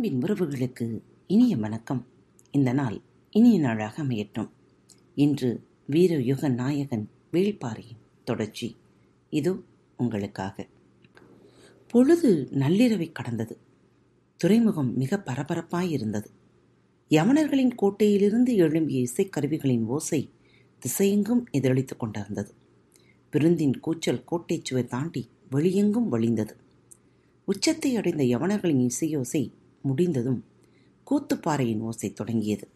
அன்பின் உறவுகளுக்கு இனிய வணக்கம். இந்த நாள் இனிய நாளாக அமையட்டும். இன்று வீரயுக நாயகன் வேள்பாறையின் தொடர்ச்சி. இது உங்களுக்காக. பொழுது நள்ளிரவை கடந்தது. துறைமுகம் மிக பரபரப்பாயிருந்தது யமனர்களின் கோட்டையிலிருந்து எழும்பிய இசைக்கருவிகளின் ஓசை திசையெங்கும் எதிரொலித்துக் கொண்டிருந்தது. விருந்தின் கூச்சல் கோட்டை சுவை தாண்டி வெளியெங்கும் வழிந்தது. உச்சத்தை அடைந்த யவனர்களின் இசையோசை முடிந்ததும் கூத்துப்பாறையின் ஓசை தொடங்கியது.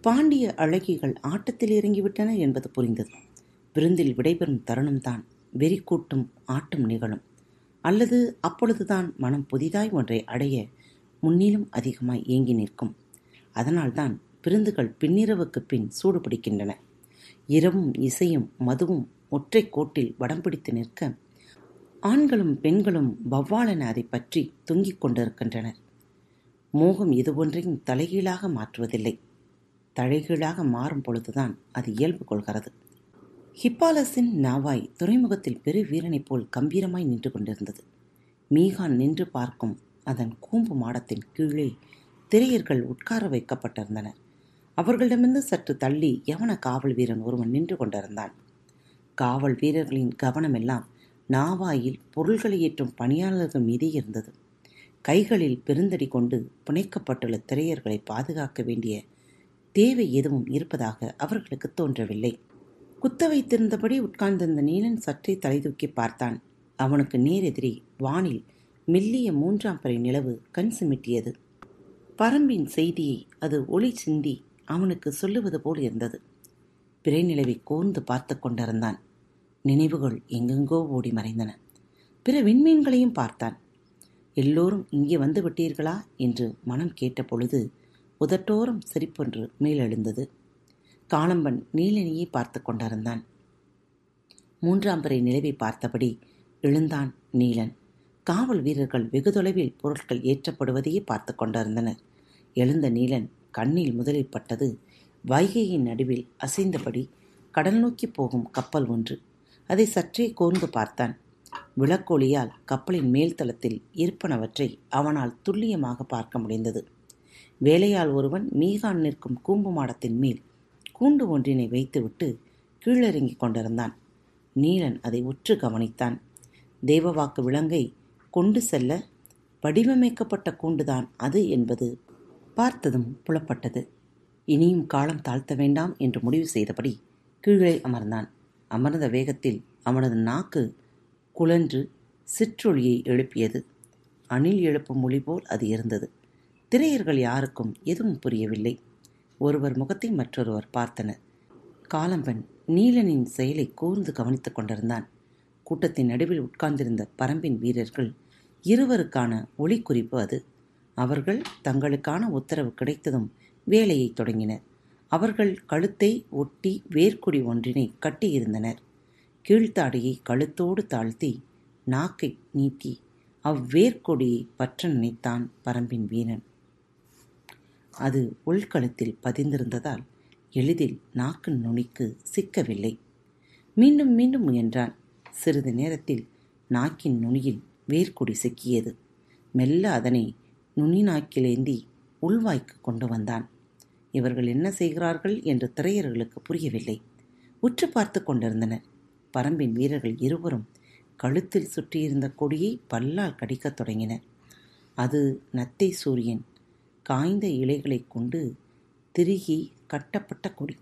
பாண்டிய அழகிகள் ஆட்டத்தில் இறங்கிவிட்டன என்பது புரிந்தது. விருந்தில் விடைபெறும் தருணம்தான் வெறி கூட்டும் ஆட்டம் நிகழும். அல்லது அப்பொழுதுதான் மனம் புதிதாய் ஒன்றை அடைய முன்னிலும் அதிகமாய் ஏங்கி நிற்கும். அதனால்தான் விருந்துகள் பின்னிரவுக்கு பின் சூடு பிடிக்கின்றன. இரவும் இசையும் மதுவும் ஒற்றை கோட்டில் வடம் பிடித்து நிற்க ஆண்களும் பெண்களும் வவ்வாலென அதை பற்றி தொங்கிக் கொண்டிருக்கின்றனர். மோகம் இது ஒன்றையும் தலைகீழாக மாற்றுவதில்லை. தலைகீழாக மாறும் பொழுதுதான் அது இயல்பு கொள்கிறது. ஹிப்பாலஸின் நாவாய் துறைமுகத்தில் பெரு வீரனைப் போல் கம்பீரமாய் நின்று கொண்டிருந்தது. மீகான் நின்று பார்க்கும் அதன் கூம்பு மாடத்தின் கீழே திரையர்கள் உட்கார வைக்கப்பட்டிருந்தனர் அவர்களிடமிருந்து சற்று தள்ளி யவன காவல் வீரன் ஒருவன் நின்று கொண்டிருந்தான். காவல் வீரர்களின் கவனமெல்லாம் நாவாயில் பொருள்களை ஏற்றும் பணியாளர்கள் மீதே இருந்தது. கைகளில் பெருந்தடி கொண்டு புனைக்கப்பட்டுள்ள திரையர்களை பாதுகாக்க வேண்டிய தேவை எதுவும் இருப்பதாக அவர்களுக்கு தோன்றவில்லை. குத்த வைத்திருந்தபடி உட்கார்ந்திருந்த நீலன் சற்றே தலை தூக்கி பார்த்தான். அவனுக்கு நேரெதிரே வானில் மெல்லிய மூன்றாம் பறை நிலவு கண் சிமிட்டியது. பரம்பின் செய்தியை அது ஒளி சிந்தி அவனுக்கு சொல்லுவது போல் இருந்தது. பிறை நிலவை கோர்ந்து பார்த்து கொண்டிருந்தான். நினைவுகள் எங்கெங்கோ ஓடி மறைந்தன. பிற விண்மீன்களையும் பார்த்தான். எல்லோரும் இங்கே வந்து விட்டீர்களா? என்று மனம் கேட்ட பொழுது உதட்டோரம் சிரிப்பொன்று மேலெழுந்தது காளம்பன் நீலனியை பார்த்து கொண்டிருந்தான். மூன்றாம் பிறை நிலவை பார்த்தபடி எழுந்தான் நீலன். காவல் வீரர்கள் வெகு தொலைவில் பொருட்கள் ஏற்றப்படுவதையே பார்த்து கொண்டிருந்தனர். எழுந்த நீலன் கண்ணில் முதலில் பட்டது வைகையின் நடுவில் அசைந்தபடி கடல் நோக்கி போகும் கப்பல் ஒன்று. அதை சற்றே கோர்ந்து பார்த்தான். விளக்கொளியால் கப்பலின் மேல்தளத்தில் இருப்பனவற்றை அவனால் துல்லியமாக பார்க்க முடிந்தது. வேலையால் ஒருவன் மீகான் நிற்கும் கூம்பு மாடத்தின் மேல் கூண்டு ஒன்றினை வைத்துவிட்டு கீழிறங்கிக் கொண்டிருந்தான். நீலன் அதை உற்று கவனித்தான். தேவவாக்கு விலங்கை கொண்டு செல்ல வடிவமைக்கப்பட்ட கூண்டுதான் அது என்பது பார்த்ததும் புலப்பட்டது. இனியும் காலம் தாழ்த்த வேண்டாம் என்று முடிவு செய்தபடி கீழே அமர்ந்தான். அமர்ந்த வேகத்தில் அவனது நாக்கு குழன்று சிற்றொளியை எழுப்பியது. அணில் எழுப்பும் மொழி போல் அது இருந்தது. திரையர்கள் யாருக்கும் எதுவும் புரியவில்லை. ஒருவர் முகத்தை மற்றொருவர் பார்த்தனர். காலம்பன் நீலனின் செயலை கூர்ந்து கவனித்துக் கொண்டிருந்தான். கூட்டத்தின் நடுவில் உட்கார்ந்திருந்த பரம்பின் வீரர்கள் இருவருக்கான ஒளி குறிப்பு அது. அவர்கள் தங்களுக்கான உத்தரவு கிடைத்ததும் வேலையை தொடங்கினர். அவர்கள் கழுத்தை ஒட்டி வேர்க்குடி ஒன்றினை கட்டியிருந்தனர். கீழ்த்தாடியை கழுத்தோடு தாழ்த்தி நாக்கை நீட்டி அவ்வேர்க்கொடியை பற்ற நினைத்தான் பரம்பின் வீரன் அது உள்கழுத்தில் பதிந்திருந்ததால் எளிதில் நாக்கு நுனிக்கு சிக்கவில்லை. மீண்டும் மீண்டும் முயன்றான். சிறிது நேரத்தில் நாக்கின் நுனியில் வேர்க்குடி சிக்கியது. மெல்ல அதனை நுனி நாக்கிலேந்தி உள்வாய்க்கு கொண்டு வந்தான். இவர்கள் என்ன செய்கிறார்கள் என்று திரையர்களுக்கு புரியவில்லை. உற்று பார்த்து கொண்டிருந்தனர். பரம்பின் வீரர்கள் இருவரும் கழுத்தில் சுற்றியிருந்த கொடியை பல்லால் கடிக்கத் தொடங்கினர். அது நத்தை சூரியன் காய்ந்த இலைகளை கொண்டு திருகி கட்டப்பட்ட கொடி.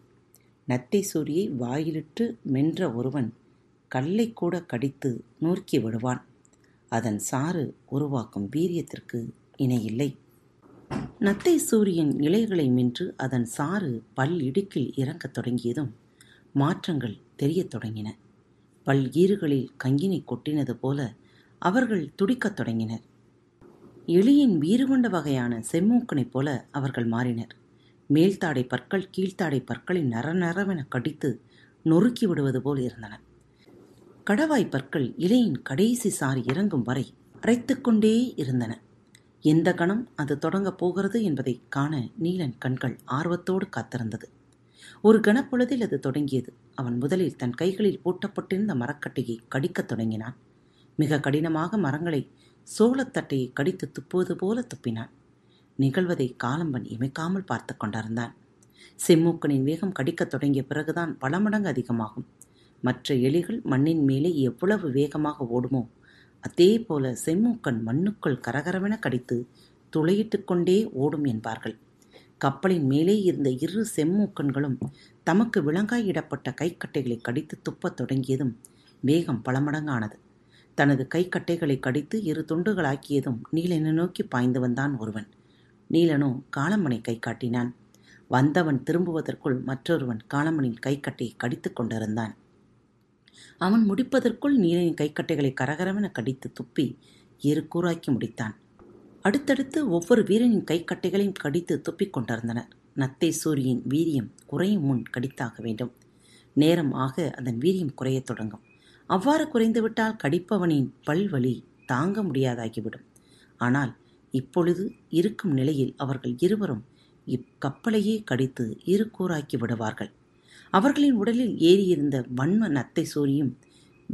நத்தை சூரியை வாயிலிட்டு மென்ற ஒருவன் கல்லை கூட கடித்து நூற்கி விடுவான். அதன் சாறு உருவாக்கும் வீரியத்திற்கு இணையில்லை. நத்தை சூரியன் இலைகளை மின்று அதன் சாறு பல் இடுக்கில் இறங்கத் தொடங்கியதும் மாற்றங்கள் தெரியத் தொடங்கின. பல் ஈறுகளில் கங்கினை கொட்டினது போல அவர்கள் துடிக்கத் தொடங்கினர். எலியின் வீறு கொண்ட வகையான செம்மூக்கனைப் போல அவர்கள் மாறினர். மேல்தாடை பற்கள் கீழ்த்தாடை பற்களின் நர நரவென கடித்து நொறுக்கி விடுவது போல் இருந்தன. கடவாய் பற்கள் இலையின் கடைசி சாரி இறங்கும் வரை அரைத்துக்கொண்டே இருந்தன. எந்த கணம் அது தொடங்கப் போகிறது என்பதை காண நீலன் கண்கள் ஆர்வத்தோடு காத்திருந்தது. ஒரு கணப்பொழுதில் அது தொடங்கியது. அவன் முதலில் தன் கைகளில் பூட்டப்பட்டிருந்த மரக்கட்டையை கடிக்கத் தொடங்கினான். மிக கடினமாக மரங்களை சோளத்தட்டையை கடித்து துப்புவது போல துப்பினான். நிகழ்வதை காலம்பன் இமைக்காமல் பார்த்து கொண்டிருந்தான். செம்மூக்கனின் வேகம் கடிக்கத் தொடங்கிய பிறகுதான் பல மடங்கு அதிகமாகும். மற்ற எலிகள் மண்ணின் மேலே எவ்வளவு வேகமாக ஓடுமோ அதே போல செம்மூக்கன் மண்ணுக்குள் கரகரவென கடித்து துளையிட்டு கொண்டே ஓடும் என்பார்கள். கப்பலின் மேலே இருந்த இரு செம்மூக்கன்களும் தமக்கு விளங்காயிடப்பட்ட கைக்கட்டைகளை கடித்து துப்பத் தொடங்கியதும் வேகம் பல மடங்கானது தனது கைக்கட்டைகளை கடித்து இரு துண்டுகளாக்கியதும் நீலனை நோக்கி பாய்ந்து வந்தான் ஒருவன். நீலனோ காலம்மனை கை காட்டினான். வந்தவன் திரும்புவதற்குள் மற்றொருவன் காலம்மனின் கைக்கட்டையை கடித்துக் கொண்டிருந்தான். அவன் முடிப்பதற்குள் நீலனின் கைக்கட்டைகளை கரகரவென கடித்து துப்பி இரு கூறாக்கி முடித்தான். அடுத்தடுத்து ஒவ்வொரு வீரனின் கைக்கட்டைகளையும் கடித்து துப்பிக் கொண்டிருந்தனர். நத்தை சூரியின் வீரியம் குறையும் முன் கடித்தாக வேண்டும். நேரம் ஆக அதன் வீரியம் குறையத் தொடங்கும். அவ்வாறு குறைந்துவிட்டால் கடிப்பவனின் பல்வழி தாங்க முடியாதாகிவிடும். ஆனால் இப்பொழுது இருக்கும் நிலையில் அவர்கள் இருவரும் இக்கப்பலையே கடித்து இரு கூறாக்கி விடுவார்கள். அவர்களின் உடலில் ஏறியிருந்த வன்ம நத்தை சூரியும்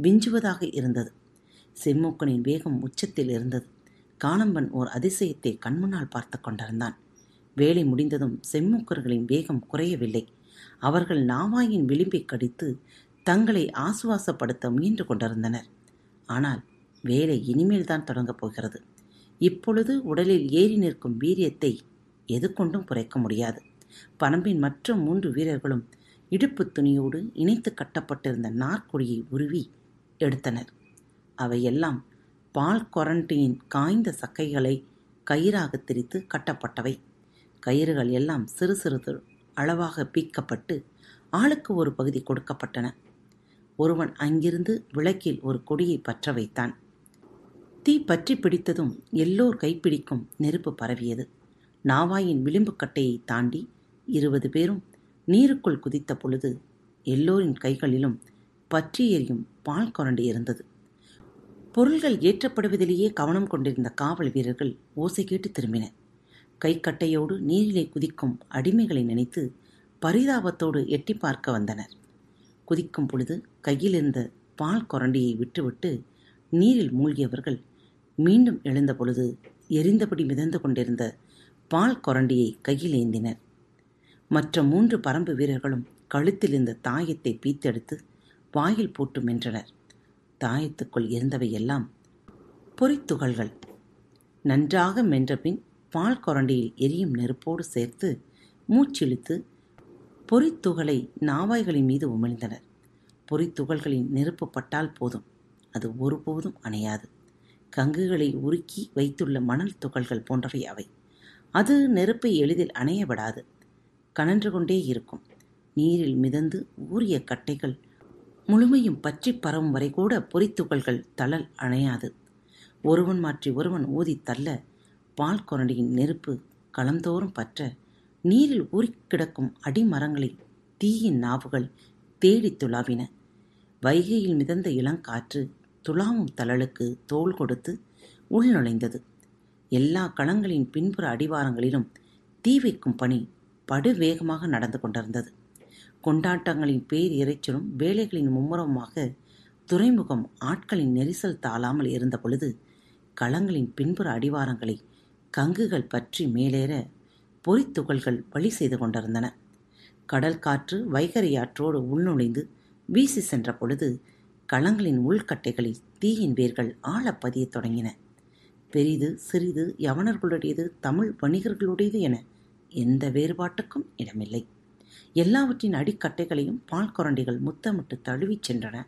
விஞ்சுவதாக இருந்தது. செம்மூக்கனின் வேகம் உச்சத்தில் இருந்தது. காணம்பன் ஓர் அதிசயத்தை கண்முன்னால் பார்த்து கொண்டிருந்தான். வேலை முடிந்ததும் செம்மூக்கர்களின் வேகம் குறையவில்லை. அவர்கள் நாவாயின் விளிம்பை கடித்து தங்களை ஆசுவாசப்படுத்த முயன்று கொண்டிருந்தனர். ஆனால் வேலை இனிமேல் தான் தொடங்கப் போகிறது. இப்பொழுது உடலில் ஏறி நிற்கும் வீரியத்தை எது கொண்டும் குறைக்க முடியாது. பரம்பின் மற்ற மூன்று வீரர்களும் இடுப்பு துணியோடு இணைத்து கட்டப்பட்டிருந்த நாற்கொடியை உருவி எடுத்தனர். அவையெல்லாம் பால் கொரண்டியின் காய்ந்த சக்கைகளை கயிறாக திரித்து கட்டப்பட்டவை. கயிறுகள் எல்லாம் சிறு சிறு அளவாக பீக்கப்பட்டு ஆளுக்கு ஒரு பகுதி கொடுக்கப்பட்டன. ஒருவன் அங்கிருந்து விளக்கில் ஒரு கொடியை பற்ற வைத்தான். தீ பற்றி பிடித்ததும் எல்லோர் கைப்பிடிக்கும் நெருப்பு பரவியது. நாவாயின் விளிம்பு கட்டையை தாண்டி இருபது பேரும் நீருக்குள் குதித்த பொழுது எல்லோரின் கைகளிலும் பற்றி எரியும் பால் குரண்டு இருந்தது. பொருள்கள் ஏற்றப்படுவதிலேயே கவனம் கொண்டிருந்த காவல் வீரர்கள் ஓசை கேட்டு திரும்பினர். கைக்கட்டையோடு நீரிலே குதிக்கும் அடிமைகளை நினைத்து பரிதாபத்தோடு எட்டி பார்க்க வந்தனர். குதிக்கும் பொழுது கையில் இருந்த பால் கொரண்டியை விட்டுவிட்டு நீரில் மூழ்கியவர்கள் மீண்டும் எழுந்த பொழுது எரிந்தபடி மிதந்து கொண்டிருந்த பால் கொரண்டியை கையில் ஏந்தினர். மற்ற மூன்று பரம்பு வீரர்களும் கழுத்தில் இருந்த தாயத்தை பீத்தெடுத்து வாயில் போட்டு மென்றனர். தாயத்துக்குள் இருந்தவையெல்லாம் பொறித்துகள்கள். நன்றாக மென்றபின் பால் கொரண்டியில் எரியும் நெருப்போடு சேர்த்து மூச்சிழுத்து பொறித்துகளை நாவாய்களின் மீது உமிழ்ந்தனர். பொறித்துகள்களின் நெருப்பு பட்டால் போதும். அது ஒருபோதும் அணையாது. கங்குகளை உருக்கி வைத்துள்ள மணல் துகள்கள் போன்றவை அவை. அது நெருப்பை எளிதில் அணைய விடாது கனன்று கொண்டே இருக்கும். நீரில் மிதந்து ஊறிய கட்டைகள் முழுமையும் பற்றி பரவும் வரை கூட பொறித்துகள்கள் தளல் அணையாது. ஒருவன் மாற்றி ஒருவன் ஊதி தள்ள பால் கொரண்டியின் நெருப்பு களந்தோறும் பற்ற நீரில் ஊறிக் கிடக்கும் அடிமரங்களில் தீயின் நாவுகள் தேடித் துளாவின. வைகையில் மிதந்த இளங்காற்று துளாவும் தளலுக்கு தோள் கொடுத்து உள்நுழைந்தது எல்லா களங்களின் பின்புற அடிவாரங்களிலும் தீ வைக்கும் பணி படுவேகமாக நடந்து கொண்டிருந்தது. கொண்டாட்டங்களின் பேர் இறைச்சலும் வேலைகளின் மும்முரமாக துறைமுகம் ஆட்களின் நெரிசல் தாளாமல் இருந்த பொழுது களங்களின் பின்புற அடிவாரங்களை கங்குகள் பற்றி மேலேற பொறித்துகள்கள் வழி செய்து கொண்டிருந்தன. கடல் காற்று வைகரை ஆற்றோடு உள்நுழைந்து வீசி சென்ற பொழுது களங்களின் உள்கட்டைகளில் தீயின் வேர்கள் ஆழப்பதியத் தொடங்கின. பெரிது சிறிது யவனர்களுடையது தமிழ் வணிகர்களுடையது என எந்த வேறுபாட்டுக்கும் இடமில்லை. எல்லாவற்றின் அடிக்கட்டைகளையும் பால் கொரண்டிகள் முத்தமிட்டு தழுவிச் சென்றன.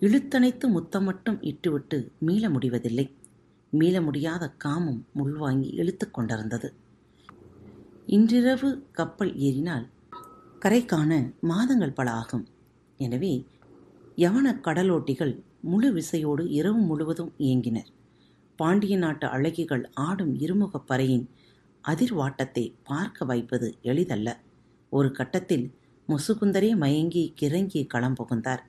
இழுத்தனைத்து முத்தம் மட்டும் இட்டுவிட்டு மீள முடிவதில்லை. மீள முடியாத காமம் முள்வாங்கி இழுத்து கொண்டிருந்தது. இன்றிரவு கப்பல் ஏறினால் கரை காண மாதங்கள் பல ஆகும். எனவே யவன கடலோட்டிகள் முழு விசையோடு இரவு முழுவதும் இயங்கினர் பாண்டிய நாட்டு அழகிகள் ஆடும் இருமுகப் பறையின் அதிர்வாட்டத்தை பார்க்க வைப்பது எளிதல்ல. ஒரு கட்டத்தில் முசுகுந்தரே மயங்கி கிறங்கி களம் புகுந்தார்.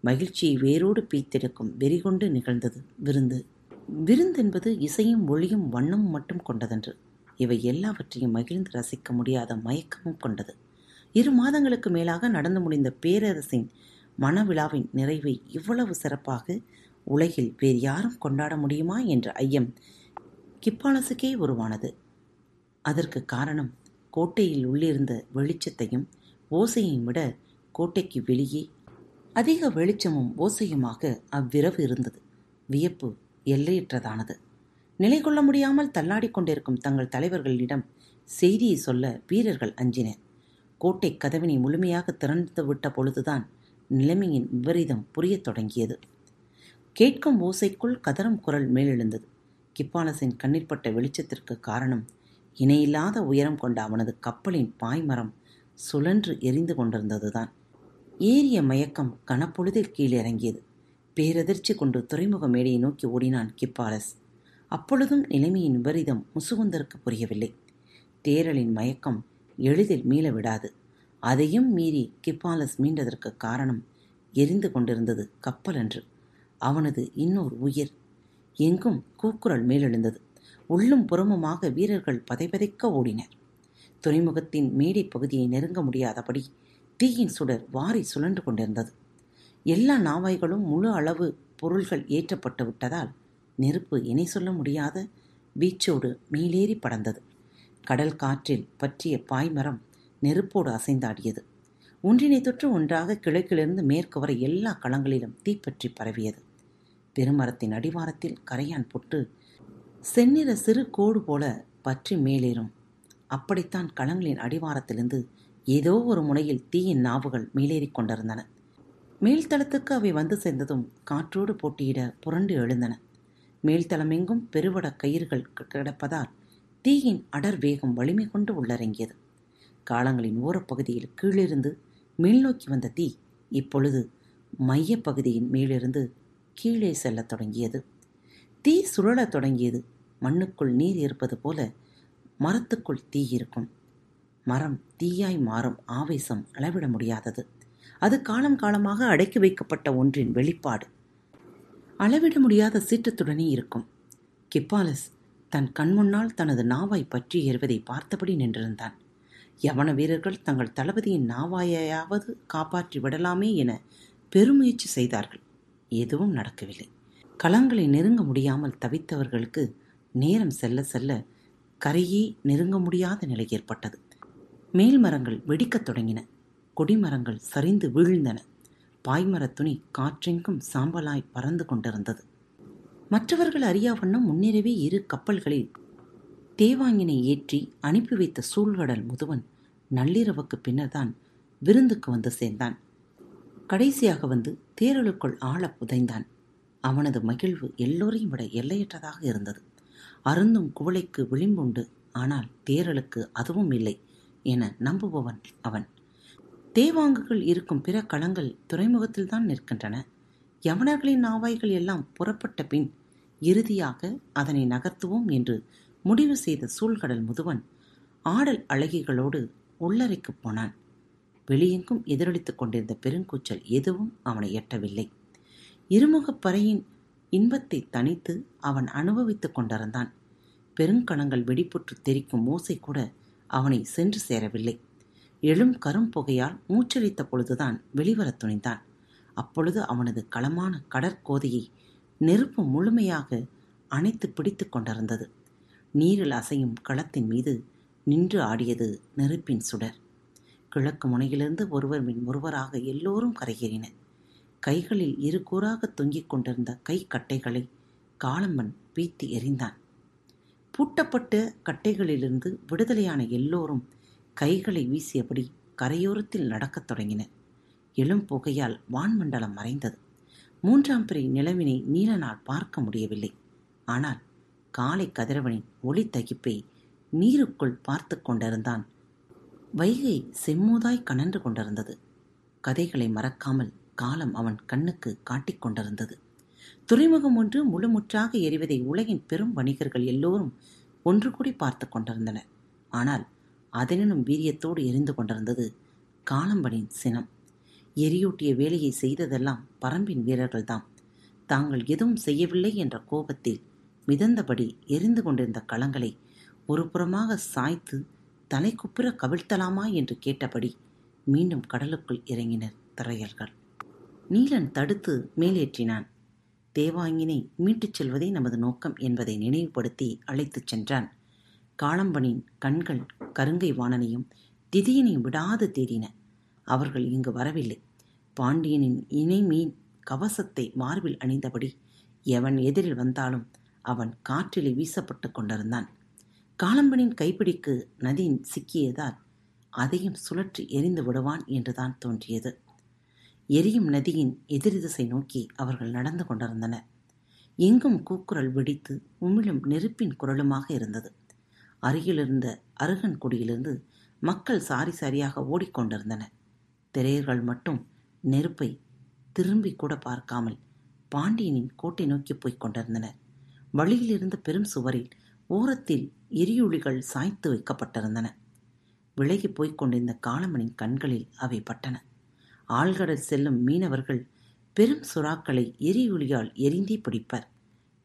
மகிழ்ச்சியை வேரோடு பீத்தெடுக்கும் வெறிகொண்டு நிகழ்ந்தது விருந்து. விருந்தென்பது இசையும் ஒளியும் வண்ணமும் மட்டும் கொண்டதன்று. இவை எல்லாவற்றையும் மகிழ்ந்து ரசிக்க முடியாத மயக்கமும் கொண்டது. இரு மாதங்களுக்கு மேலாக நடந்து முடிந்த பேரரசின் மணவிழாவின் நிறைவை இவ்வளவு சிறப்பாக உலகில் வேறு யாரும் கொண்டாட முடியுமா என்ற ஐயம் கிப்பாலசுக்கே உருவானது. அதற்கு காரணம் கோட்டையில் உள்ளிருந்த வெளிச்சத்தையும் ஓசையையும் விட கோட்டைக்கு வெளியே அதிக வெளிச்சமும் ஓசையுமாக அவ்விரவு இருந்தது. வியப்பு எல்லையற்றதானது. நிலை கொள்ள முடியாமல் தள்ளாடிக் கொண்டிருக்கும் தங்கள் தலைவர்களிடம் செய்தியை சொல்ல வீரர்கள் அஞ்சினர். கோட்டை கதவினை முழுமையாக திறந்து விட்ட பொழுதுதான் நிலைமையின் விபரீதம் புரியத் தொடங்கியது. கேட்கும் ஓசைக்குள் கதறும் குரல் மேலெழுந்தது. கிப்பாலசின் கண்ணிற்பட்ட வெளிச்சத்திற்கு காரணம் இணையில்லாத உயரம் கொண்ட அவனது கப்பலின் பாய்மரம் சுழன்று எரிந்து கொண்டிருந்ததுதான். ஏறிய மயக்கம் கனப்பொழுதில் கீழிறங்கியது. பேரதிர்ச்சி கொண்டு துறைமுக மேடையை நோக்கி ஓடினான் கிப்பாலஸ். அப்பொழுதும் நிலைமையின் விபரீதம் முசுகுந்தருக்கு புரியவில்லை. தேரலின் மயக்கம் எளிதில் மீள விடாது அதையும் மீறி கிப்பாலஸ் மீண்டதற்கு காரணம் எரிந்து கொண்டிருந்தது கப்பல் என்று அவனது இன்னொரு உயிர். எங்கும் கூக்குரல் மேலெழுந்தது. உள்ளும் புறமுமாக வீரர்கள் பதைபதைக்க ஓடினர். துறைமுகத்தின் மேடை பகுதியை நெருங்க முடியாதபடி தீயின் சுடர் வாரி சுழன்று கொண்டிருந்தது. எல்லா நாவாய்களும் முழு அளவு பொருள்கள் ஏற்றப்பட்டு விட்டதால் நெருப்பு இணை சொல்ல முடியாத வீச்சோடு மேலேறி படர்ந்தது கடல் காற்றில் பற்றிய பாய்மரம் நெருப்போடு அசைந்தாடியது. ஒன்றினை தொற்று ஒன்றாக கிழக்கிலிருந்து மேற்கு வரை எல்லா களங்களிலும் தீப்பற்றி பரவியது. பெருமரத்தின் அடிவாரத்தில் கரையான் பொட்டு செந்நிற சிறு கோடு போல பற்றி மேலேறும். அப்படித்தான் களங்களின் அடிவாரத்திலிருந்து ஏதோ ஒரு முனையில் தீயின் நாவுகள் மேலேறிக் கொண்டிருந்தன. மேல்தளத்துக்கு அவை வந்து சேர்ந்ததும் காற்றோடு போட்டியிட புரண்டு எழுந்தன. மேல்தளமெங்கும் பெருவட கயிறுகள் கிடப்பதால் தீயின் அடர் வேகம் வலிமை கொண்டு உள்ளடங்கியது காலங்களின் ஓரப்பகுதியில் கீழிருந்து மேல்நோக்கி வந்த தீ இப்பொழுது மையப்பகுதியின் மேலிருந்து கீழே செல்லத் தொடங்கியது. தீ சுழலத் தொடங்கியது. மண்ணுக்குள் நீர் இருப்பது போல மரத்துக்குள் தீ இருக்கும். மரம் தீயாய் மாறும் ஆவேசம் அளவிட முடியாதது. அது காலம் காலமாக அடக்கி வைக்கப்பட்ட ஒன்றின் வெளிப்பாடு. அளவிட முடியாத சீற்றத்துடனே இருக்கும். கிப்பாலஸ் தன் கண்முன்னால் தனது நாவாய் பற்றி ஏறுவதை பார்த்தபடி நின்றிருந்தான். யவன வீரர்கள் தங்கள் தளபதியின் நாவாயையாவது காப்பாற்றி விடலாமே என பெருமுயற்சி செய்தார்கள். எதுவும் நடக்கவில்லை. களங்களை நெருங்க முடியாமல் தவித்தவர்களுக்கு நேரம் செல்ல செல்ல கரையே நெருங்க முடியாத நிலை ஏற்பட்டது. மேல் மரங்கள் வெடிக்கத் தொடங்கின. கொடிமரங்கள் சரிந்து வீழ்ந்தன. பாய்மரத் துணி காற்றெங்கும் சாம்பலாய் பறந்து கொண்டிருந்தது. மற்றவர்கள் அறியா வண்ணம் இரு கப்பல்களில் தேவாங்கினை ஏற்றி அனுப்பி வைத்த சூழ்கடல் முதுவன் நள்ளிரவுக்கு பின்னர்தான் விருந்துக்கு வந்து சேர்ந்தான். கடைசியாக வந்து தேரலுக்குள் ஆழ புதைந்தான். அவனது மகிழ்வு எல்லோரையும் விட எல்லையற்றதாக இருந்தது. அருந்தும் குவளைக்கு விளிம்புண்டு ஆனால் தேரலுக்கு அதுவும் இல்லை என நம்புபவன் அவன். தேவாங்குகள் இருக்கும் பிற களங்கள் துறைமுகத்தில்தான் நிற்கின்றன. யவனர்களின் நாவாய்கள் எல்லாம் புறப்பட்ட பின் இறுதியாக அதனை நகர்த்துவோம் என்று முடிவு செய்த சூழ்கடல் முதுவன் ஆடல் அழகிகளோடு உள்ளறைக்குப் போனான். வெளியெங்கும் எதிரொலித்துக் கொண்டிருந்த பெருங்கூச்சல் எதுவும் அவனை எட்டவில்லை. இருமுகப் பறையின் இன்பத்தை தனித்து அவன் அனுபவித்துக் கொண்டிருந்தான். பெருங்கணங்கள் வெடிப்புற்று தெரிக்கும் ஓசை கூட அவனை சென்று சேரவில்லை. எழும் கரும்புகையால் மூச்சளித்த பொழுதுதான் வெளிவரத் துணிந்தான். அப்பொழுது அவனது களமான கடற்கோதையை நெருப்பு முழுமையாக அணைத்து பிடித்து கொண்டிருந்தது. நீரில் அசையும் களத்தின் மீது நின்று ஆடியது நெருப்பின் சுடர். கிழக்கு முனையிலிருந்து ஒருவர் மின் ஒருவராக எல்லோரும் கரையேறினர். கைகளில் இரு கூறாக தொங்கிக் கொண்டிருந்த கை கட்டைகளை காளம்பன் பீத்தி எறிந்தான். பூட்டப்பட்ட கட்டைகளிலிருந்து விடுதலையான எல்லோரும் கைகளை வீசியபடி கரையோரத்தில் நடக்கத் தொடங்கினர் எழும் புகையால் வான்மண்டலம் மறைந்தது. மூன்றாம் பிறை நிலவினை நீலனால் பார்க்க முடியவில்லை. ஆனால் காலை கதிரவனின் ஒளி தகிப்பை நீருக்குள் பார்த்து கொண்டிருந்தான். வைகை செம்மூதாய் கனன்று கொண்டிருந்தது. கதைகளை மறக்காமல் காலம் அவன் கண்ணுக்கு காட்டிக் கொண்டிருந்தது. துறைமுகம் ஒன்று முழுமுற்றாக எரிவதை உலகின் பெரும் வணிகர்கள் எல்லோரும் ஒன்று கூடி பார்த்து கொண்டிருந்தனர். ஆனால் அதனினும் வீரியத்தோடு எரிந்து கொண்டிருந்தது காலம்பனின் சினம். எரியூட்டிய வேலையை செய்ததெல்லாம் பரம்பின் வீரர்கள்தான் தாங்கள் எதுவும் செய்யவில்லை என்ற கோபத்தில் மிதந்தபடி எரிந்து கொண்டிருந்த களங்களை ஒரு புறமாக சாய்த்து தலைக்குப்புற கவிழ்த்தலாமா என்று கேட்டபடி மீண்டும் கடலுக்குள் இறங்கினர் திரையர்கள். நீலன் தடுத்து மேலேற்றினான். தேவாங்கினை மீட்டுச் செல்வதே நமது நோக்கம் என்பதை நினைவுபடுத்தி அழைத்துச் சென்றான். காளம்பனின் கண்கள் கருங்கை வாணனையும் திதியனையும் விடாது தேடின அவர்கள் இங்கு வரவில்லை. பாண்டியனின் இணைமீன் கவசத்தை மார்பில் அணிந்தபடி எவன் எதிரில் வந்தாலும் அவன் காற்றிலே வீசப்பட்டு கொண்டிருந்தான். காளம்பனின் கைப்பிடிக்கு நதியின் சிக்கியதால் அதையும் சுழற்றி எரிந்து விடுவான் என்றுதான் தோன்றியது. எரியும் நதியின் எதிர் திசை நோக்கி அவர்கள் நடந்து கொண்டிருந்தனர். எங்கும் கூக்குரல் வெடித்து உமிழும் நெருப்பின் குரலுமாக இருந்தது. அருகிலிருந்த அருகன் குடியிலிருந்து மக்கள் சாரி சாரியாக ஓடிக்கொண்டிருந்தனர். திரையர்கள் மட்டும் நெருப்பை திரும்பி கூட பார்க்காமல் பாண்டியனின் கோட்டை நோக்கி போய்க் கொண்டிருந்தனர். வழியிலிருந்த பெரும் சுவரில் ஓரத்தில் எரியுளிகள் சாய்த்து வைக்கப்பட்டிருந்தன. விலகி போய்க் கொண்டிருந்த காளமனின் கண்களில் அவை பட்டன. ஆழ்கடல் செல்லும் மீனவர்கள் பெரும் சுறாக்களை எரியுளியால் எரிந்தே பிடிப்பர்.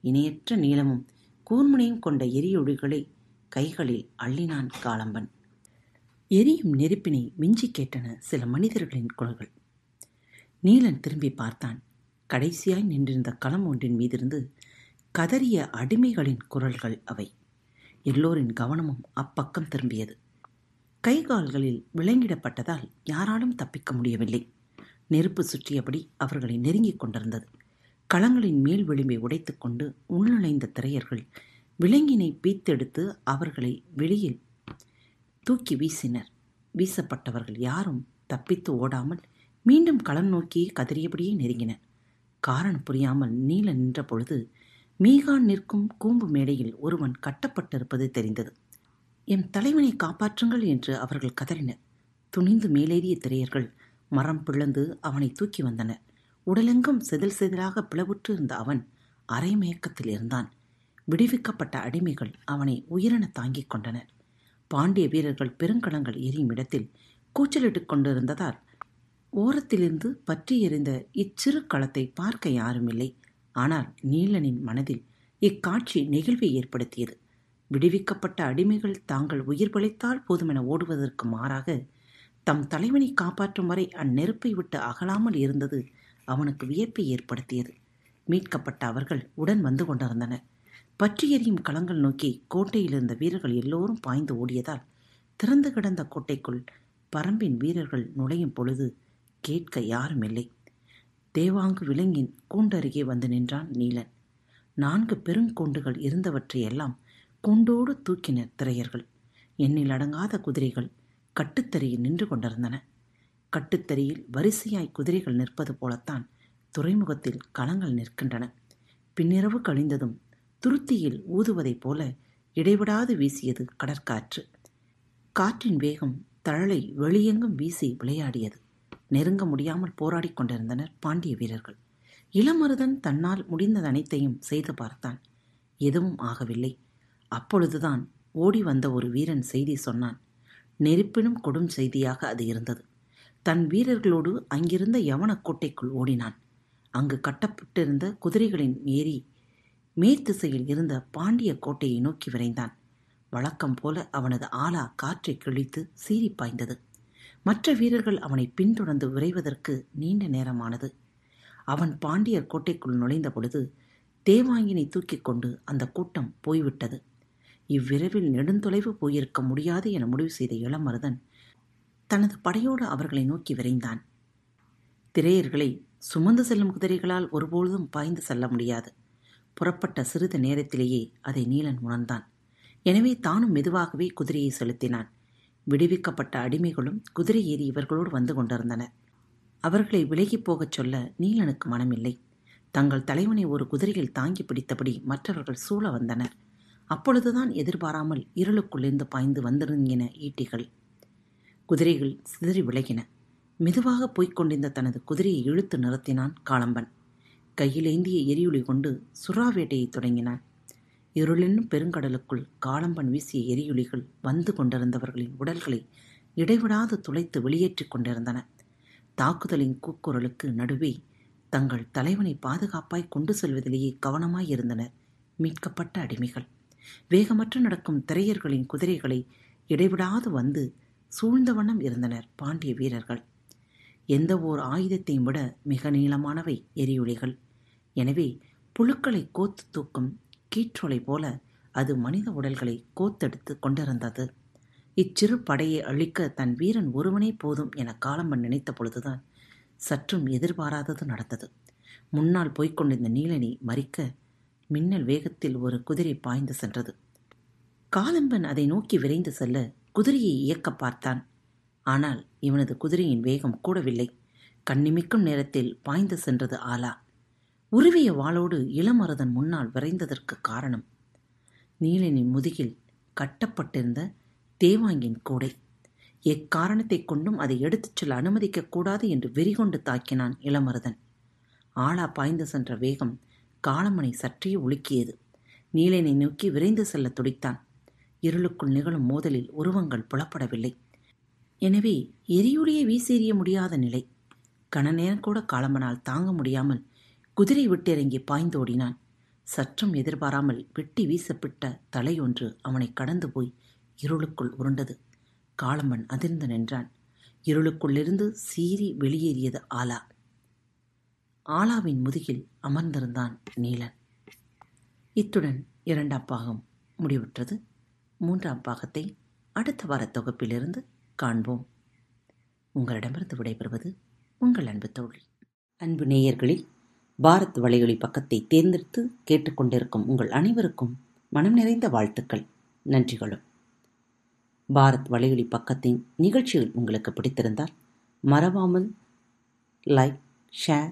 இணையற்ற நீளமும் கூர்முனையும் கொண்ட எரியுளிகளை கைகளில் அள்ளினான் காலம்பன். எரியும் நெருப்பினை மிஞ்சி கேட்டன சில மனிதர்களின் குரல்கள். நீலன் திரும்பி பார்த்தான். கடைசியாய் நின்றிருந்த களம் ஒன்றின் மீதிருந்து கதறிய அடிமைகளின் குரல்கள் அவை. எல்லோரின் கவனமும் அப்பக்கம் திரும்பியது. கை கால்களில் விலங்கிடப்பட்டதால் யாராலும் தப்பிக்க முடியவில்லை. நெருப்பு சுற்றியபடி அவர்களை நெருங்கிக் கொண்டிருந்தது. களங்களின் மேல் விளிம்பை உடைத்துக்கொண்டு உள்நுழைந்த திரையர்கள் விலங்கினை பீத்தெடுத்து அவர்களை வெளியில் தூக்கி வீசினர். வீசப்பட்டவர்கள் யாரும் தப்பித்து ஓடாமல் மீண்டும் களம் நோக்கியே கதறியபடியே நெருங்கினர். காரணம் புரியாமல் நீல நின்ற பொழுது மீகான் நிற்கும் கூம்பு மேடையில் ஒருவன் கட்டப்பட்டிருப்பது தெரிந்தது. எம் தலைவனை காப்பாற்றுங்கள் என்று அவர்கள் கதறினர். துணிந்து மேலேறிய திரையர்கள் மரம் பிளந்து அவனை தூக்கி வந்தனர் உடலெங்கும் செதில் செதிலாக பிளவுற்று இருந்த அவன் அரை மயக்கத்தில் இருந்தான். விடுவிக்கப்பட்ட அடிமைகள் அவனை உயிரென தாங்கிக் கொண்டனர் பாண்டிய வீரர்கள் பெருங்கலங்கள் எரியும் இடத்தில் கூச்சலிட்டுக் கொண்டிருந்ததால் ஓரத்திலிருந்து பற்றி எறிந்த இச்சிறு களத்தை பார்க்க யாருமில்லை ஆனால் நீலனின் மனதில் இக்காட்சி நெகிழ்வை ஏற்படுத்தியது. விடுவிக்கப்பட்ட அடிமைகள் தாங்கள் உயிர் பிழைத்தால் போதுமென ஓடுவதற்கு மாறாக தம் தலைவனை காப்பாற்றும் வரை அந்நெருப்பை விட்டு அகலாமல் இருந்தது அவனுக்கு வியப்பை ஏற்படுத்தியது. மீட்கப்பட்ட அவர்கள் உடன் வந்து கொண்டிருந்தனர். பற்றி எறியும் களங்கள் நோக்கி கோட்டையில் இருந்த வீரர்கள் எல்லோரும் பாய்ந்து ஓடியதால் திறந்து கிடந்த கோட்டைக்குள் பரம்பின் வீரர்கள் நுழையும் பொழுது கேட்க யாரும் இல்லை. தேவாங்கு விலங்கின் கூண்டருகே வந்து நின்றான் நீலன். நான்கு பெருங்கூண்டுகள் இருந்தவற்றையெல்லாம் கூண்டோடு தூக்கினர் திரையர்கள். எண்ணில் அடங்காத குதிரைகள் கட்டுத்தறியில் நின்று கொண்டிருந்தன. கட்டுத்தறியில் வரிசையாய் குதிரைகள் நிற்பது போலத்தான் துறைமுகத்தில் களங்கள் நிற்கின்றன. பின்னிரவு கழிந்ததும் துருத்தியில் ஊதுவதைப் போல இடைவிடாது வீசியது கடற்காற்று. காற்றின் வேகம் தழலை வெளியெங்கும் வீசி விளையாடியது. நெருங்க முடியாமல் போராடிக் கொண்டிருந்தனர் பாண்டிய வீரர்கள். இளமருதன் தன்னால் முடிந்தது அனைத்தையும் செய்து பார்த்தான். எதுவும் ஆகவில்லை. அப்பொழுதுதான் ஓடி வந்த ஒரு வீரன் செய்தி சொன்னான். நெருப்பினும் கொடும் செய்தியாக அது இருந்தது. தன் வீரர்களோடு அங்கிருந்த யவன கோட்டைக்குள் ஓடினான். அங்கு கட்டப்பட்டிருந்த குதிரைகளின் ஏறி மேற்திசையில் இருந்த பாண்டிய கோட்டையை நோக்கி விரைந்தான். வழக்கம் போல அவனது ஆலா காற்றை கிழித்து சீறி பாய்ந்தது. மற்ற வீரர்கள் அவனை பின்தொடர்ந்து விரைவதற்கு நீண்ட நேரமானது. அவன் பாண்டியர் கோட்டைக்குள் நுழைந்த பொழுது தேவாங்கினை தூக்கிக் கொண்டு அந்த கூட்டம் போய்விட்டது. இவ்விரவில் நெடுந்தொலைவு போயிருக்க முடியாது என முடிவு செய்த இளமருதன் தனது படையோடு அவர்களை நோக்கி விரைந்தான். திரையர்களை சுமந்து செல்லும் குதிரைகளால் ஒருபொழுதும் பாய்ந்து செல்ல முடியாது. புறப்பட்ட சிறிது நேரத்திலேயே அதை நீலன் உணர்ந்தான். எனவே தானும் மெதுவாகவே குதிரையை செலுத்தினான். விடுவிக்கப்பட்ட அடிமைகளும் குதிரை ஏறி இவர்களோடு வந்து கொண்டிருந்தனர் அவர்களை விலகிப் போகச் சொல்ல நீலனுக்கு மனமில்லை. தங்கள் தலைவனை ஒரு குதிரையில் தாங்கி பிடித்தபடி மற்றவர்கள் சூழ வந்தனர். அப்பொழுதுதான் எதிர்பாராமல் இருளுக்குள்ளிருந்து பாய்ந்து வந்திருங்கின ஈட்டிகள். குதிரைகள் சிதறி விலகின. மெதுவாக போய்க் கொண்டிருந்த தனது குதிரையை இழுத்து நிறுத்தினான் காளம்பன். கையிலேந்திய எரியுளி கொண்டு சுறாவேட்டையை தொடங்கினான் இருளென்னும் பெருங்கடலுக்குள் காளம்பன் வீசிய எரியுளிகள் வந்து கொண்டிருந்தவர்களின் உடல்களை இடைவிடாது துளைத்து வெளியேற்றிக் கொண்டிருந்தன. தாக்குதலின் கூக்குரலுக்கு நடுவே தங்கள் தலைவனை பாதுகாப்பாய் கொண்டு செல்வதிலேயே கவனமாய் இருந்தனர் மீட்கப்பட்ட அடிமைகள். வேகமற்று நடக்கும் திரையர்களின் குதிரைகளை இடைவிடாது வந்து சூழ்ந்த வண்ணம் இருந்தனர் பாண்டிய வீரர்கள். எந்த ஓர் ஆயுதத்தையும் விட மிக நீளமானவை எரியுளிகள். எனவே புழுக்களை கோத்து தூக்கும் கீற்றொலை போல அது மனித உடல்களை கோத்தெடுத்து கொண்டிருந்தது. இச்சிறு படையை அழிக்க தன் வீரன் ஒருவனே போதும் என காலம்பன் நினைத்த பொழுதுதான் சற்றும் எதிர்பாராதது நடந்தது. முன்னால் போய்க்கொண்டிருந்த நீலனி நீலனை மறிக்க மின்னல் வேகத்தில் ஒரு குதிரை பாய்ந்து சென்றது. காலம்பன் அதை நோக்கி விரைந்து செல்ல குதிரையை இயக்க பார்த்தான். ஆனால் இவனது குதிரையின் வேகம் கூடவில்லை. கண்ணிமிக்கும் நேரத்தில் பாய்ந்து சென்றது ஆலா. உருவிய வாளோடு இளமருதன் முன்னால் விரைந்ததற்கு காரணம் நீலனின் முதுகில் கட்டப்பட்டிருந்த தேவாங்கின் கூடை. எக்காரணத்தைக் கொண்டும் அதை எடுத்துச் செல்ல அனுமதிக்கக்கூடாது என்று வெறிகொண்டு தாக்கினான் இளமருதன். ஆளா பாய்ந்து சென்ற வேகம் காலமணி சற்றே உலுக்கியது. நீலனை நோக்கி விரைந்து செல்ல துடித்தான். இருளுக்குள் நிகழும் மோதலில் உருவங்கள் புலப்படவில்லை. எனவே எரியுடைய வீசெறிய முடியாத நிலை. கணநேரம் கூட காலமனால் தாங்க முடியாமல் குதிரை விட்டிறங்கி பாய்ந்தோடினான். சற்றும் எதிர்பாராமல் வெட்டி வீசப்பட்ட தலையொன்று அவனை கடந்து போய் இருளுக்குள் உருண்டது. காளம்பன் அதிர்ந்து நின்றான். இருளுக்குள்ளிருந்து சீறி வெளியேறியது ஆலா. ஆலாவின் முதுகில் அமர்ந்திருந்தான் நீலன். இத்துடன் இரண்டாம் பாகம் முடிவுற்றது. மூன்றாம் பாகத்தை அடுத்த வார தொகுப்பிலிருந்து காண்போம். உங்களிடமிருந்து விடைபெறுவது உங்கள் அன்பு தோழி. அன்பு நேயர்களில் பாரத் வலையொலி பக்கத்தை தேர்ந்தெடுத்து கேட்டுக்கொண்டிருக்கும் உங்கள் அனைவருக்கும் மனம் நிறைந்த வாழ்த்துக்கள். நன்றிகளும். பாரத் வலையொலி பக்கத்தின் நிகழ்ச்சிகள் உங்களுக்கு பிடித்திருந்தால் மறவாமல் லைக் ஷேர்